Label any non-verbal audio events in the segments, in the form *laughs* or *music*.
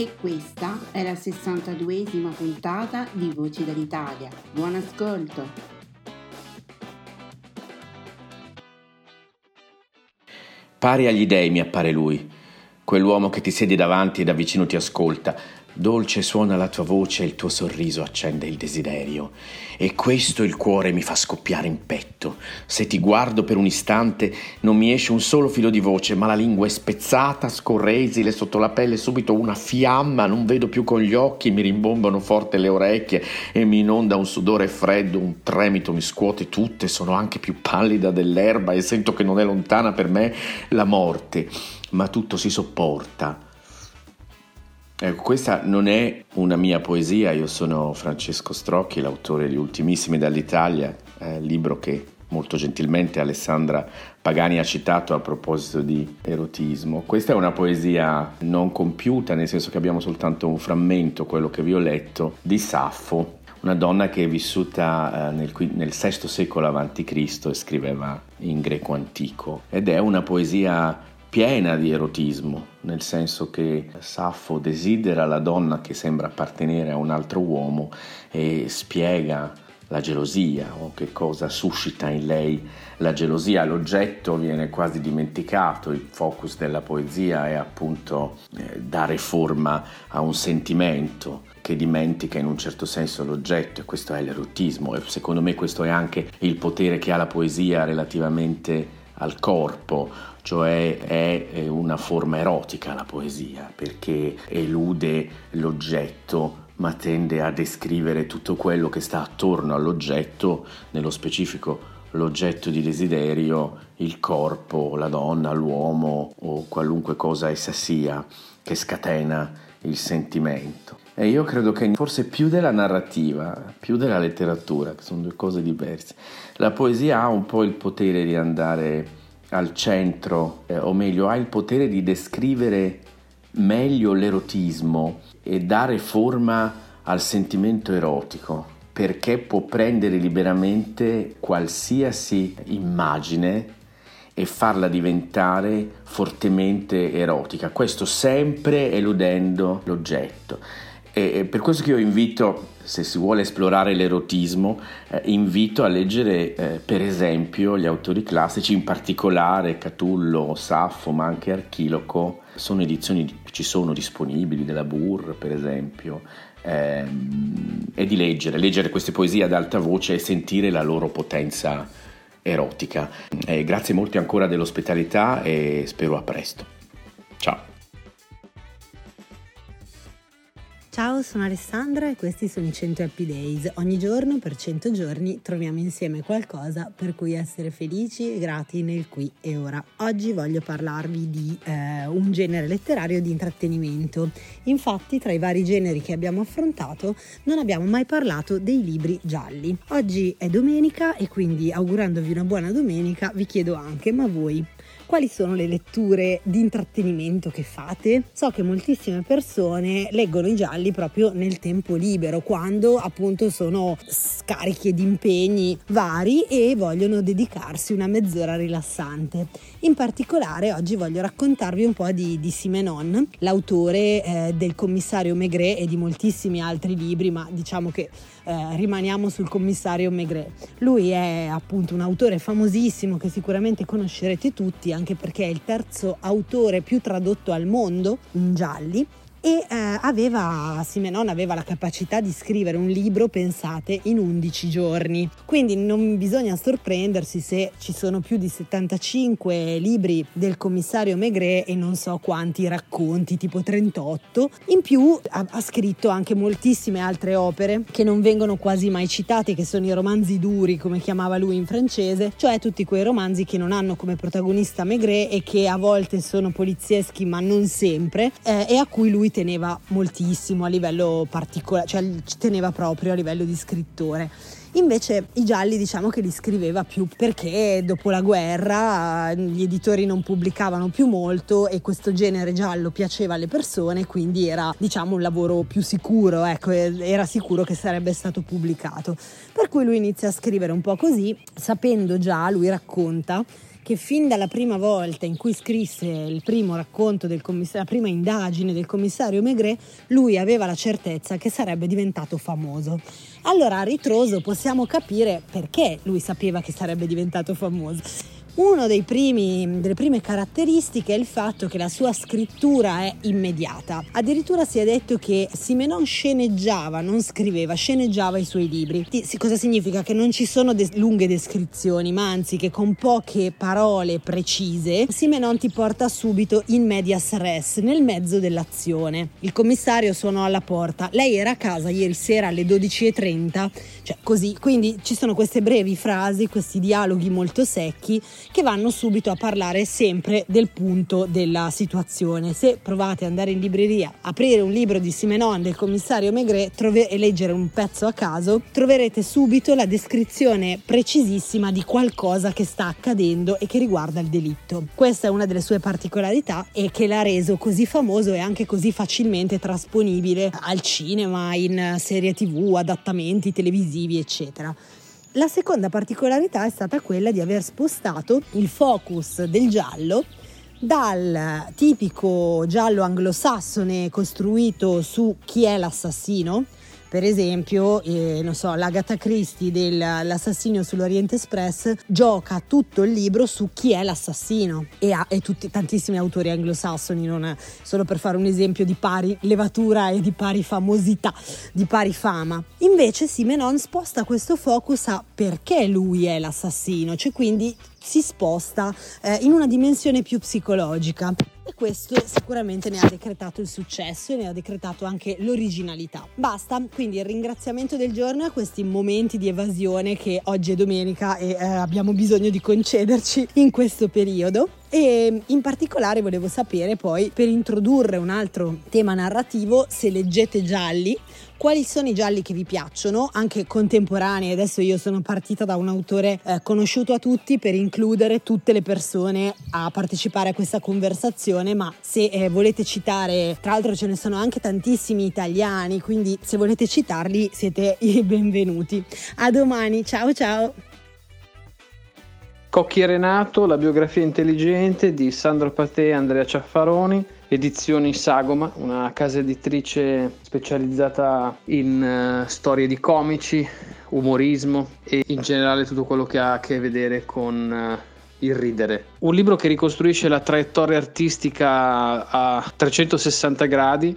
E questa è la 62esima puntata di Voci dall'Italia. Buon ascolto! Pari agli dei mi appare lui, quell'uomo che ti siede davanti e da vicino ti ascolta, Dolce suona la tua voce e il tuo sorriso accende il desiderio. E questo il cuore mi fa scoppiare in petto. Se ti guardo per un istante non mi esce un solo filo di voce, ma la lingua è spezzata, scorre esile sotto la pelle subito una fiamma, non vedo più con gli occhi, mi rimbombano forte le orecchie e mi inonda un sudore freddo, un tremito mi scuote tutte, sono anche più pallida dell'erba e sento che non è lontana per me la morte, ma tutto si sopporta Ecco, questa non è una mia poesia, io sono Francesco Strocchi, l'autore di Ultimissimi dall'Italia, eh, libro che molto gentilmente Alessandra Pagani ha citato a proposito di erotismo. Questa è una poesia non compiuta, nel senso che abbiamo soltanto un frammento, quello che vi ho letto, di Saffo, una donna che è vissuta eh, nel, nel VI secolo a.C. e scriveva in greco antico ed è una poesia piena di erotismo, nel senso che Saffo desidera la donna che sembra appartenere a un altro uomo e spiega la gelosia o che cosa suscita in lei la gelosia. L'oggetto viene quasi dimenticato, il focus della poesia è appunto eh, dare forma a un sentimento che dimentica in un certo senso l'oggetto e questo è l'erotismo e secondo me questo è anche il potere che ha la poesia relativamente al corpo, cioè è una forma erotica la poesia, perché elude l'oggetto ma tende a descrivere tutto quello che sta attorno all'oggetto, nello specifico l'oggetto di desiderio, il corpo, la donna, l'uomo o qualunque cosa essa sia che scatena il sentimento. E io credo che forse più della narrativa, più della letteratura, che sono due cose diverse, la poesia ha un po' il potere di andare al centro, eh, o meglio, ha il potere di descrivere meglio l'erotismo e dare forma al sentimento erotico, perché può prendere liberamente qualsiasi immagine e farla diventare fortemente erotica, questo sempre eludendo l'oggetto. E per questo che io invito, se si vuole esplorare l'erotismo, eh, invito a leggere eh, per esempio gli autori classici, in particolare Catullo, Saffo, ma anche Archiloco. Sono edizioni che ci sono disponibili, della Burr per esempio, ehm, e di leggere, leggere queste poesie ad alta voce e sentire la loro potenza erotica. Eh, grazie molto ancora dell'ospitalità e spero a presto. Ciao. Ciao, sono Alessandra e questi sono i 100 Happy Days. Ogni giorno per 100 giorni troviamo insieme qualcosa per cui essere felici e grati nel qui e ora. Oggi voglio parlarvi di eh, un genere letterario di intrattenimento. Infatti, tra i vari generi che abbiamo affrontato, non abbiamo mai parlato dei libri gialli. Oggi è domenica e quindi augurandovi una buona domenica vi chiedo anche, ma voi quali sono le letture di intrattenimento che fate? So che moltissime persone leggono i gialli proprio nel tempo libero, quando appunto sono scariche di impegni vari e vogliono dedicarsi una mezz'ora rilassante. In particolare oggi voglio raccontarvi un po' di, di Simenon, l'autore eh, del commissario Maigret e di moltissimi altri libri, ma diciamo che eh, rimaniamo sul commissario Maigret. Lui è appunto un autore famosissimo che sicuramente conoscerete tutti, anche perché è il terzo autore più tradotto al mondo in gialli e eh, aveva, Simenon aveva la capacità di scrivere un libro, pensate, in 11 giorni. Quindi non bisogna sorprendersi se ci sono più di 75 libri del commissario Maigret e non so quanti racconti, tipo 38. In più ha, ha scritto anche moltissime altre opere che non vengono quasi mai citate, che sono i romanzi duri, come chiamava lui in francese, cioè tutti quei romanzi che non hanno come protagonista Maigret e che a volte sono polizieschi ma non sempre eh, e a cui lui teneva moltissimo a livello particolare, cioè ci teneva proprio a livello di scrittore. Invece i gialli diciamo che li scriveva più perché dopo la guerra gli editori non pubblicavano più molto e questo genere giallo piaceva alle persone, quindi era diciamo un lavoro più sicuro, ecco, era sicuro che sarebbe stato pubblicato. Per cui lui inizia a scrivere un po' così, sapendo già, lui racconta che fin dalla prima volta in cui scrisse il primo racconto del commissario, la prima indagine del commissario Maigret, lui aveva la certezza che sarebbe diventato famoso. Allora a ritroso possiamo capire perché lui sapeva che sarebbe diventato famoso una delle prime caratteristiche è il fatto che la sua scrittura è immediata. Addirittura si è detto che Simenon sceneggiava, non scriveva, sceneggiava i suoi libri. Cosa significa? Che non ci sono des- lunghe descrizioni, ma anzi che con poche parole precise Simenon ti porta subito in medias res, nel mezzo dell'azione. Il commissario suonò alla porta, lei era a casa ieri sera alle 12.30, cioè così, quindi ci sono queste brevi frasi, questi dialoghi molto secchi che vanno subito a parlare sempre del punto della situazione. Se provate ad andare in libreria, aprire un libro di Simenon del commissario Maigret trove- e leggere un pezzo a caso, troverete subito la descrizione precisissima di qualcosa che sta accadendo e che riguarda il delitto. Questa è una delle sue particolarità e che l'ha reso così famoso e anche così facilmente trasponibile al cinema, in serie tv, adattamenti televisivi, eccetera. La seconda particolarità è stata quella di aver spostato il focus del giallo dal tipico giallo anglosassone costruito su chi è l'assassino, per esempio, eh, non so, l'Agatha Christie dell'assassino sull'Oriente Express gioca tutto il libro su chi è l'assassino e ha e tutti, tantissimi autori anglosassoni, non solo per fare un esempio di pari levatura e di pari famosità, di pari fama. Invece Simenon sposta questo focus a perché lui è l'assassino, cioè quindi si sposta eh, in una dimensione più psicologica e questo sicuramente ne ha decretato il successo e ne ha decretato anche l'originalità. Basta, quindi il ringraziamento del giorno a questi momenti di evasione che oggi è domenica e eh, abbiamo bisogno di concederci in questo periodo. E in particolare volevo sapere poi, per introdurre un altro tema narrativo, se leggete gialli, quali sono i gialli che vi piacciono, anche contemporanei. Adesso io sono partita da un autore eh, conosciuto a tutti per includere tutte le persone a partecipare a questa conversazione, ma se eh, volete citare, tra l'altro ce ne sono anche tantissimi italiani, quindi se volete citarli siete *laughs* i benvenuti. A domani, ciao ciao! Cocchi Renato, la biografia intelligente di Sandro Patè e Andrea Ciaffaroni Edizioni Sagoma, una casa editrice specializzata in uh, storie di comici, umorismo e in generale tutto quello che ha a che vedere con uh, il ridere. Un libro che ricostruisce la traiettoria artistica a 360 gradi,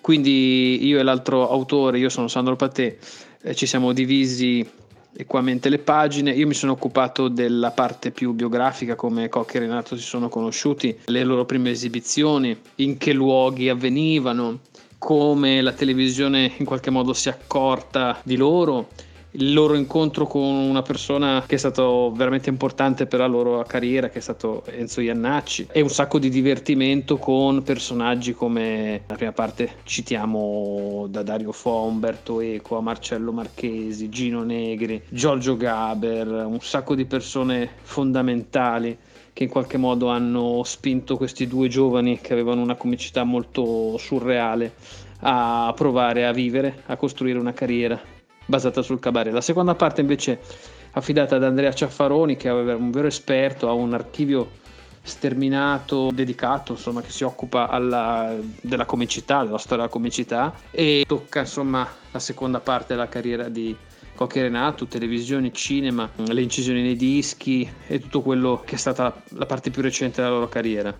quindi io e l'altro autore, io sono Sandro Patè, eh, ci siamo divisi equamente le pagine. Io mi sono occupato della parte più biografica, come Cocchi e Renato si sono conosciuti, le loro prime esibizioni, in che luoghi avvenivano, come la televisione in qualche modo si è accorta di loro il loro incontro con una persona che è stato veramente importante per la loro carriera, che è stato Enzo Iannacci, e un sacco di divertimento con personaggi come la prima parte citiamo da Dario Fo, Umberto Eco, Marcello Marchesi, Gino Negri, Giorgio Gaber, un sacco di persone fondamentali che in qualche modo hanno spinto questi due giovani che avevano una comicità molto surreale a provare a vivere, a costruire una carriera basata sul cabaret. La seconda parte invece affidata ad Andrea Ciaffaroni che è un vero esperto, ha un archivio sterminato, dedicato, insomma, che si occupa alla, della comicità, della storia della comicità e tocca insomma la seconda parte della carriera di Cocchi Renato, televisione, cinema, le incisioni nei dischi e tutto quello che è stata la parte più recente della loro carriera.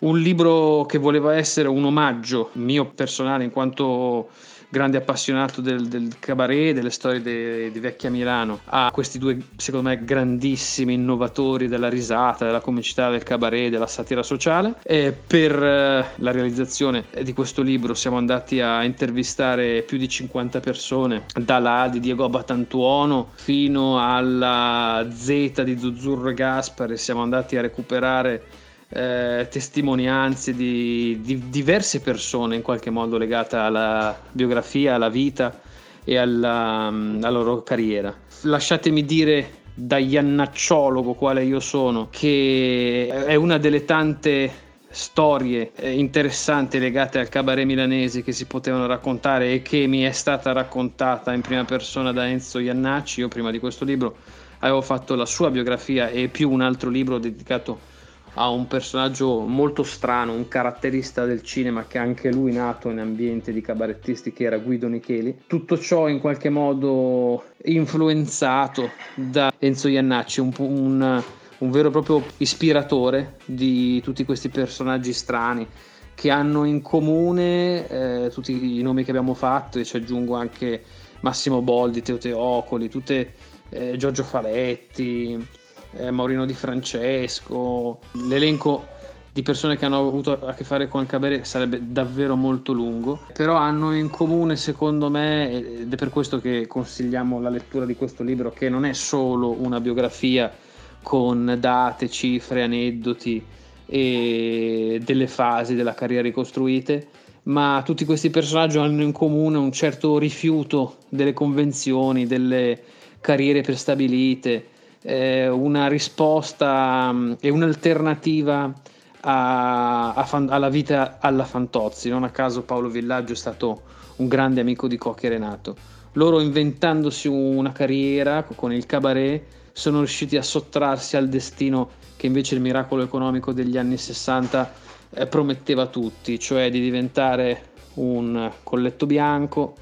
Un libro che voleva essere un omaggio mio personale in quanto grande appassionato del, del cabaret, delle storie di de vecchia Milano, a questi due, secondo me, grandissimi innovatori della risata, della comicità del cabaret, della satira sociale. E per eh, la realizzazione di questo libro siamo andati a intervistare più di 50 persone, dalla di Diego Batantuono fino alla Z di Zuzzurro e Gaspare, siamo andati a recuperare eh, testimonianze di, di, diverse persone in qualche modo legate alla biografia, alla vita e alla, mm, alla loro carriera. Lasciatemi dire da iannacciologo quale io sono che è una delle tante storie eh, interessanti legate al cabaret milanese che si potevano raccontare e che mi è stata raccontata in prima persona da Enzo Iannacci. Io prima di questo libro avevo fatto la sua biografia e più un altro libro dedicato a un personaggio molto strano, un caratterista del cinema che anche lui nato in ambiente di cabarettisti che era Guido Nicheli. Tutto ciò in qualche modo influenzato da Enzo Iannacci, un, un, un vero e proprio ispiratore di tutti questi personaggi strani che hanno in comune eh, tutti i nomi che abbiamo fatto e ci aggiungo anche Massimo Boldi, Teo Teocoli, tutte eh, Giorgio Faletti, eh, Maurino Di Francesco, l'elenco di persone che hanno avuto a che fare con cabaret sarebbe davvero molto lungo, però hanno in comune secondo me, ed è per questo che consigliamo la lettura di questo libro, che non è solo una biografia con date, cifre, aneddoti e delle fasi della carriera ricostruite, ma tutti questi personaggi hanno in comune un certo rifiuto delle convenzioni, delle carriere prestabilite, eh, una risposta um, e un'alternativa a, a fan, alla vita alla Fantozzi. Non a caso Paolo Villaggio è stato un grande amico di Cocchi e Renato. Loro inventandosi una carriera con il cabaret sono riusciti a sottrarsi al destino che invece il miracolo economico degli anni 60 eh, prometteva a tutti, cioè di diventare un colletto bianco,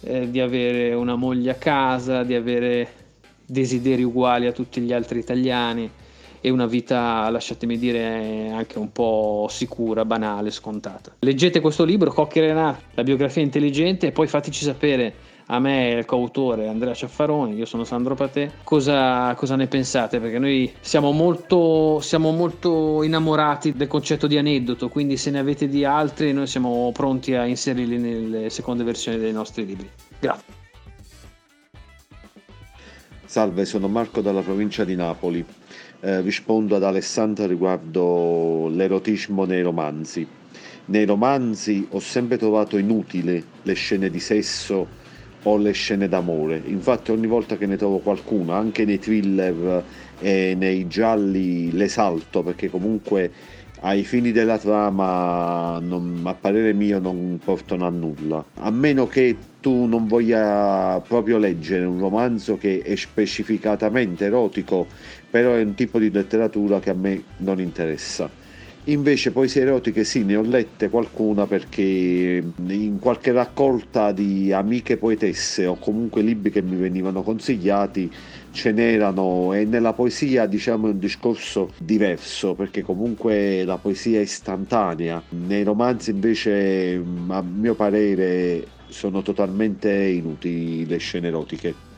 eh, di avere una moglie a casa, di avere desideri uguali a tutti gli altri italiani e una vita, lasciatemi dire, anche un po' sicura, banale, scontata. Leggete questo libro, Cocchi Renat, la biografia intelligente, e poi fateci sapere a me e il coautore Andrea Ciaffaroni, io sono Sandro Patè, cosa, cosa ne pensate? Perché noi siamo molto, siamo molto innamorati del concetto di aneddoto, quindi se ne avete di altri noi siamo pronti a inserirli nelle seconde versioni dei nostri libri. Grazie. Salve, sono Marco dalla provincia di Napoli. Eh, rispondo ad Alessandra riguardo l'erotismo nei romanzi. Nei romanzi ho sempre trovato inutile le scene di sesso o le scene d'amore. Infatti ogni volta che ne trovo qualcuna, anche nei thriller e nei gialli, le salto perché comunque ai fini della trama non, a parere mio non portano a nulla. A meno che tu non voglia proprio leggere un romanzo che è specificatamente erotico però è un tipo di letteratura che a me non interessa. Invece poesie erotiche sì ne ho lette qualcuna perché in qualche raccolta di amiche poetesse o comunque libri che mi venivano consigliati ce n'erano e nella poesia diciamo è un discorso diverso perché comunque la poesia è istantanea, nei romanzi invece a mio parere sono totalmente inutili le scene erotiche.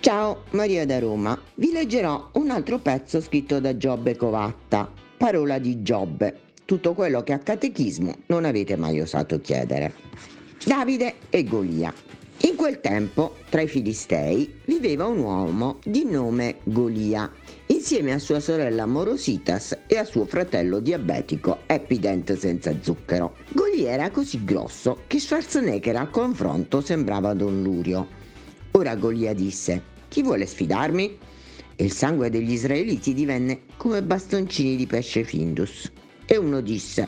Ciao, Maria da Roma. Vi leggerò un altro pezzo scritto da Giobbe Covatta, Parola di Giobbe, tutto quello che a catechismo non avete mai osato chiedere. Davide e Golia. In quel tempo, tra i Filistei, viveva un uomo di nome Golia, insieme a sua sorella Morositas e a suo fratello diabetico Epident senza zucchero. Golia era così grosso che Schwarzenegger al confronto sembrava Don Lurio. Ora Golia disse, chi vuole sfidarmi? E il sangue degli israeliti divenne come bastoncini di pesce Findus. E uno disse,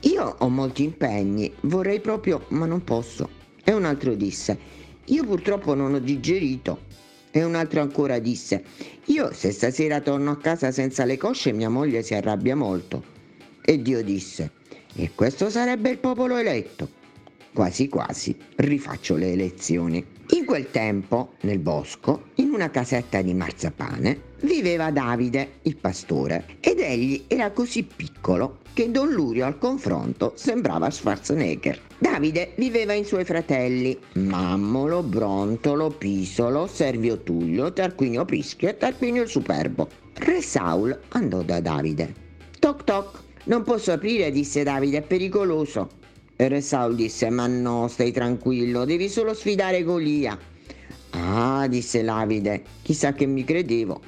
io ho molti impegni, vorrei proprio, ma non posso. E un altro disse, io purtroppo non ho digerito. E un altro ancora disse, io se stasera torno a casa senza le cosce mia moglie si arrabbia molto. E Dio disse, e questo sarebbe il popolo eletto. Quasi quasi rifaccio le elezioni. In quel tempo, nel bosco, in una casetta di marzapane, viveva Davide, il pastore, ed egli era così piccolo che Don Lurio al confronto sembrava Schwarzenegger. Davide viveva in suoi fratelli, Mammolo, Brontolo, Pisolo, Servio Tullio, Tarquinio Prischio e Tarquinio il Superbo. Re Saul andò da Davide. Toc toc, non posso aprire, disse Davide, è pericoloso. Re Saul disse, ma no, stai tranquillo, devi solo sfidare Golia. Ah, disse Davide, chissà che mi credevo.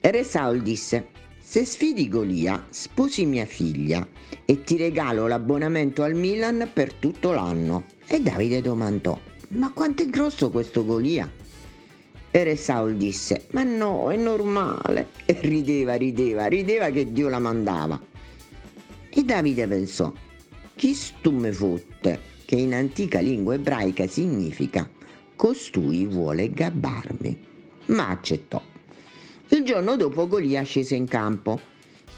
Re Saul disse, se sfidi Golia, sposi mia figlia e ti regalo l'abbonamento al Milan per tutto l'anno. E Davide domandò, ma quanto è grosso questo Golia? E Re Saul disse, ma no, è normale. E rideva, rideva, rideva che Dio la mandava. E Davide pensò, fotte, che in antica lingua ebraica significa costui vuole gabbarmi. Ma accettò. Il giorno dopo Golia scese in campo.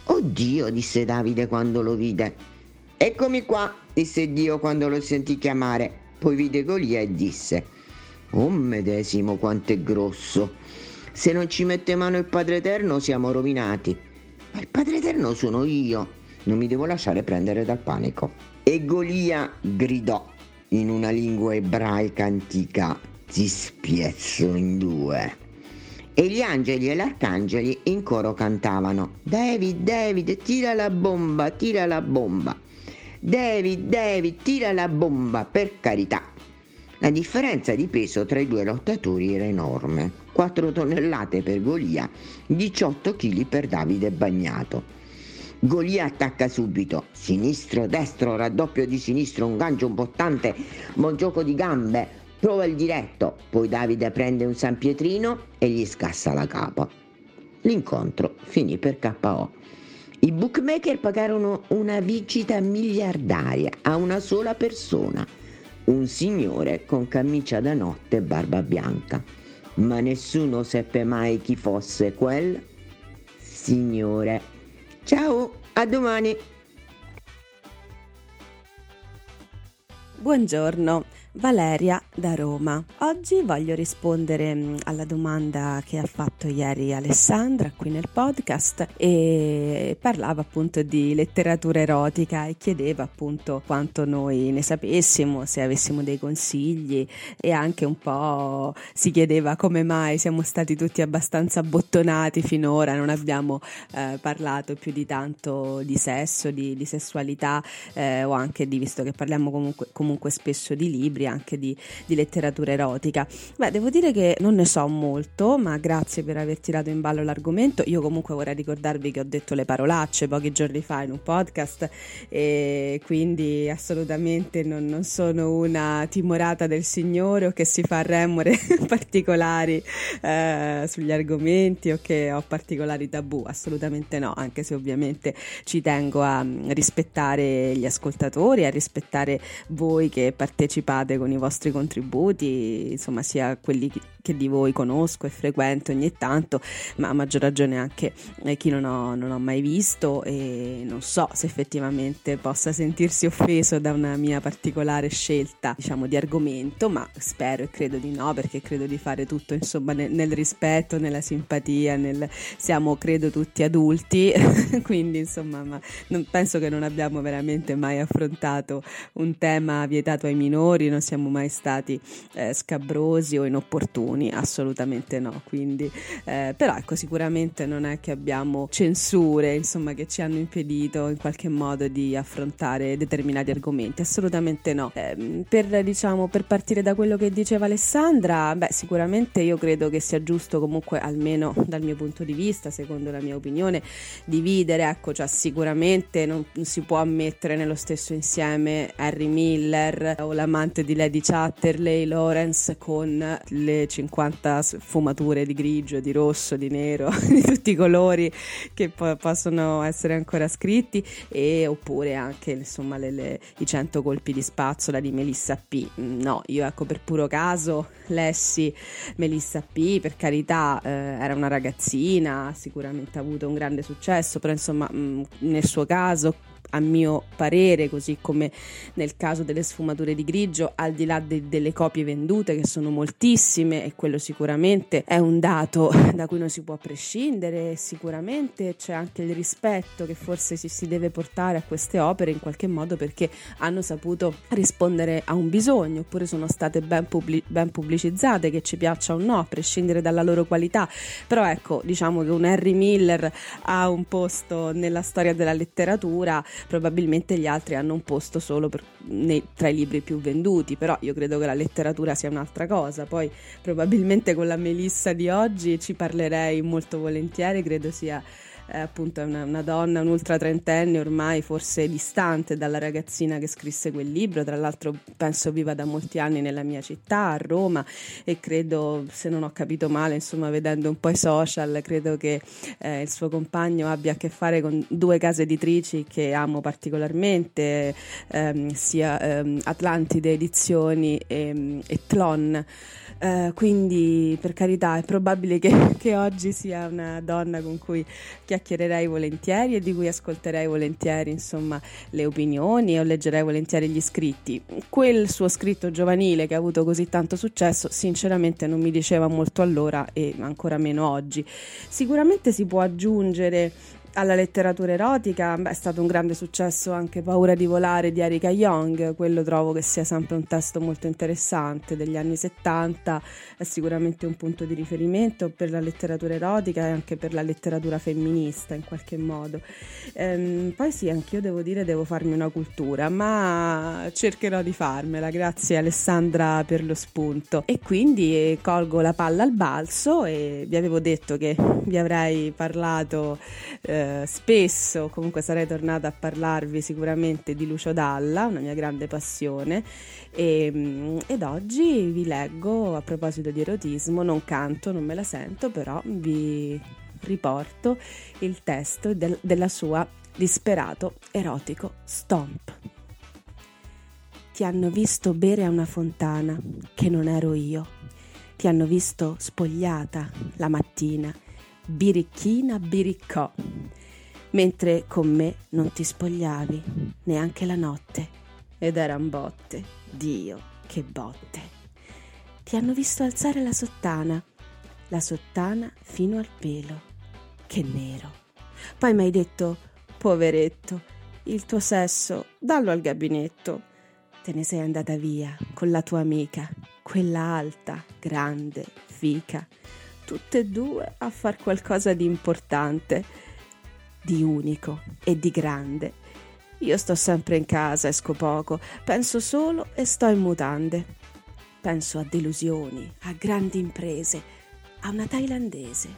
Oddio, disse Davide quando lo vide. Eccomi qua, disse Dio quando lo sentì chiamare. Poi vide Golia e disse, Oh medesimo quanto è grosso. Se non ci mette mano il Padre Eterno siamo rovinati. Ma il Padre Eterno sono io. Non mi devo lasciare prendere dal panico. E Golia gridò in una lingua ebraica antica, ti spiezzo in due. E gli angeli e l'arcangeli in coro cantavano, David, David, tira la bomba, tira la bomba. David, David, tira la bomba, per carità. La differenza di peso tra i due lottatori era enorme. 4 tonnellate per Golia, 18 kg per Davide Bagnato. Golia attacca subito, sinistro, destro, raddoppio di sinistro, un gancio importante, buon gioco di gambe, prova il diretto, poi Davide prende un San Pietrino e gli scassa la capa. L'incontro finì per KO. I bookmaker pagarono una vincita miliardaria a una sola persona, un signore con camicia da notte e barba bianca. Ma nessuno seppe mai chi fosse quel signore. Ciao, a domani! Buongiorno. Valeria da Roma. Oggi voglio rispondere mm, alla domanda che ha fatto ieri Alessandra qui nel podcast e parlava appunto di letteratura erotica e chiedeva appunto quanto noi ne sapessimo, se avessimo dei consigli e anche un po' si chiedeva come mai siamo stati tutti abbastanza bottonati finora, non abbiamo eh, parlato più di tanto di sesso, di, di sessualità eh, o anche di, visto che parliamo comunque, comunque spesso di libri libri anche di, di, letteratura erotica. Beh, devo dire che non ne so molto, ma grazie per aver tirato in ballo l'argomento. Io comunque vorrei ricordarvi che ho detto le parolacce pochi giorni fa in un podcast e quindi assolutamente non, non sono una timorata del Signore o che si fa remore *laughs* particolari eh, sugli argomenti o che ho particolari tabù, assolutamente no, anche se ovviamente ci tengo a rispettare gli ascoltatori, a rispettare voi che partecipate fate con i vostri contributi, insomma sia quelli che di voi conosco e frequento ogni tanto, ma a maggior ragione anche eh, chi non ho, non ho mai visto e non so se effettivamente possa sentirsi offeso da una mia particolare scelta, diciamo, di argomento, ma spero e credo di no, perché credo di fare tutto, insomma, nel, nel rispetto, nella simpatia, nel, siamo, credo, tutti adulti, *laughs* quindi, insomma, ma non, penso che non abbiamo veramente mai affrontato un tema vietato ai minori, non siamo mai stati eh, scabrosi o inopportuni, assolutamente no. Quindi, eh, però ecco, sicuramente non è che abbiamo censure, insomma, che ci hanno impedito in qualche modo di affrontare determinati argomenti, assolutamente no. Eh, per, diciamo, per partire da quello che diceva Alessandra, beh, sicuramente io credo che sia giusto comunque, almeno dal mio punto di vista, secondo la mia opinione, dividere, ecco, cioè sicuramente non, non si può mettere nello stesso insieme Harry Miller o l'amante di di Lady Chatterley, Lawrence con le 50 sfumature di grigio, di rosso, di nero, *laughs* di tutti i colori che po- possono essere ancora scritti e oppure anche insomma le, le, i 100 colpi di spazzola di Melissa P. No, io ecco per puro caso lessi Melissa P, per carità eh, era una ragazzina, sicuramente ha avuto un grande successo, però insomma mh, nel suo caso a mio parere, così come nel caso delle sfumature di grigio, al di là de- delle copie vendute, che sono moltissime, e quello sicuramente è un dato *laughs* da cui non si può prescindere, sicuramente c'è anche il rispetto che forse si, si deve portare a queste opere in qualche modo perché hanno saputo rispondere a un bisogno, oppure sono state ben, pubblic- ben pubblicizzate, che ci piaccia o no, a prescindere dalla loro qualità. Però ecco, diciamo che un Harry Miller ha un posto nella storia della letteratura probabilmente gli altri hanno un posto solo per, nei, tra i libri più venduti, però io credo che la letteratura sia un'altra cosa, poi probabilmente con la Melissa di oggi ci parlerei molto volentieri, credo sia è appunto una, una donna, un'ultra trentenne ormai forse distante dalla ragazzina che scrisse quel libro, tra l'altro penso viva da molti anni nella mia città, a Roma e credo, se non ho capito male, insomma vedendo un po' i social, credo che eh, il suo compagno abbia a che fare con due case editrici che amo particolarmente, ehm, sia ehm, Atlantide Edizioni e, e Tlon. Uh, quindi per carità è probabile che, che, oggi sia una donna con cui chiacchiererei volentieri e di cui ascolterei volentieri insomma le opinioni o leggerei volentieri gli scritti. Quel suo scritto giovanile che ha avuto così tanto successo sinceramente non mi diceva molto allora e ancora meno oggi. Sicuramente si può aggiungere alla letteratura erotica beh, è stato un grande successo anche Paura di volare di Erika Young, quello trovo che sia sempre un testo molto interessante degli anni 70, è sicuramente un punto di riferimento per la letteratura erotica e anche per la letteratura femminista in qualche modo. Ehm, poi sì, anch'io devo dire devo farmi una cultura, ma cercherò di farmela, grazie Alessandra per lo spunto. E quindi colgo la palla al balzo e vi avevo detto che vi avrei parlato eh, eh, spesso, comunque sarei tornata a parlarvi sicuramente di Lucio Dalla, una mia grande passione, e, mm, ed oggi vi leggo a proposito di erotismo, non canto, non me la sento, però vi riporto il testo del, della sua disperato erotico Stomp. Ti hanno visto bere a una fontana, che non ero io. Ti hanno visto spogliata la mattina birichina biriccò, mentre con me non ti spogliavi neanche la notte ed eran botte, Dio, che botte. Ti hanno visto alzare la sottana, la sottana fino al pelo, che nero. Poi mi hai detto, poveretto, il tuo sesso, dallo al gabinetto. Te ne sei andata via con la tua amica, quella alta, grande, fica tutte e due a far qualcosa di importante, di unico e di grande. Io sto sempre in casa, esco poco, penso solo e sto in mutande. Penso a delusioni, a grandi imprese, a una thailandese.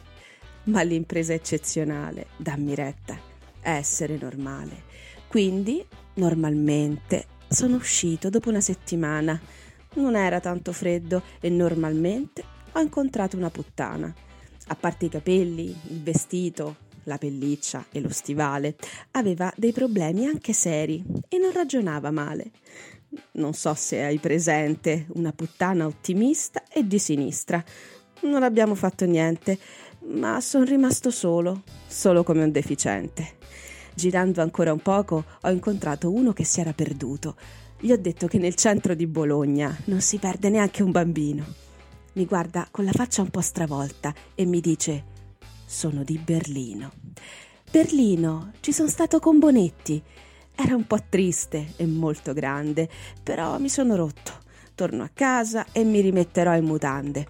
Ma l'impresa eccezionale, dammi retta, è essere normale. Quindi, normalmente, sono uscito dopo una settimana. Non era tanto freddo e normalmente ho incontrato una puttana. A parte i capelli, il vestito, la pelliccia e lo stivale, aveva dei problemi anche seri e non ragionava male. Non so se hai presente una puttana ottimista e di sinistra. Non abbiamo fatto niente, ma sono rimasto solo, solo come un deficiente. Girando ancora un poco ho incontrato uno che si era perduto. Gli ho detto che nel centro di Bologna non si perde neanche un bambino mi guarda con la faccia un po' stravolta e mi dice sono di Berlino. Berlino, ci sono stato con Bonetti. Era un po' triste e molto grande, però mi sono rotto. Torno a casa e mi rimetterò in mutande.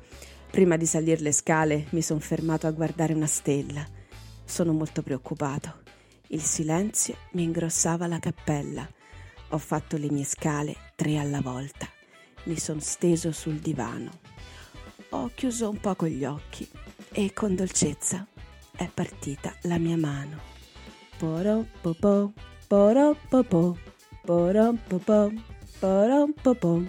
Prima di salire le scale mi sono fermato a guardare una stella. Sono molto preoccupato. Il silenzio mi ingrossava la cappella. Ho fatto le mie scale tre alla volta. Mi sono steso sul divano ho chiuso un poco gli occhi e con dolcezza è partita la mia mano. Poropopò, poropopò, poropopò, poropopò.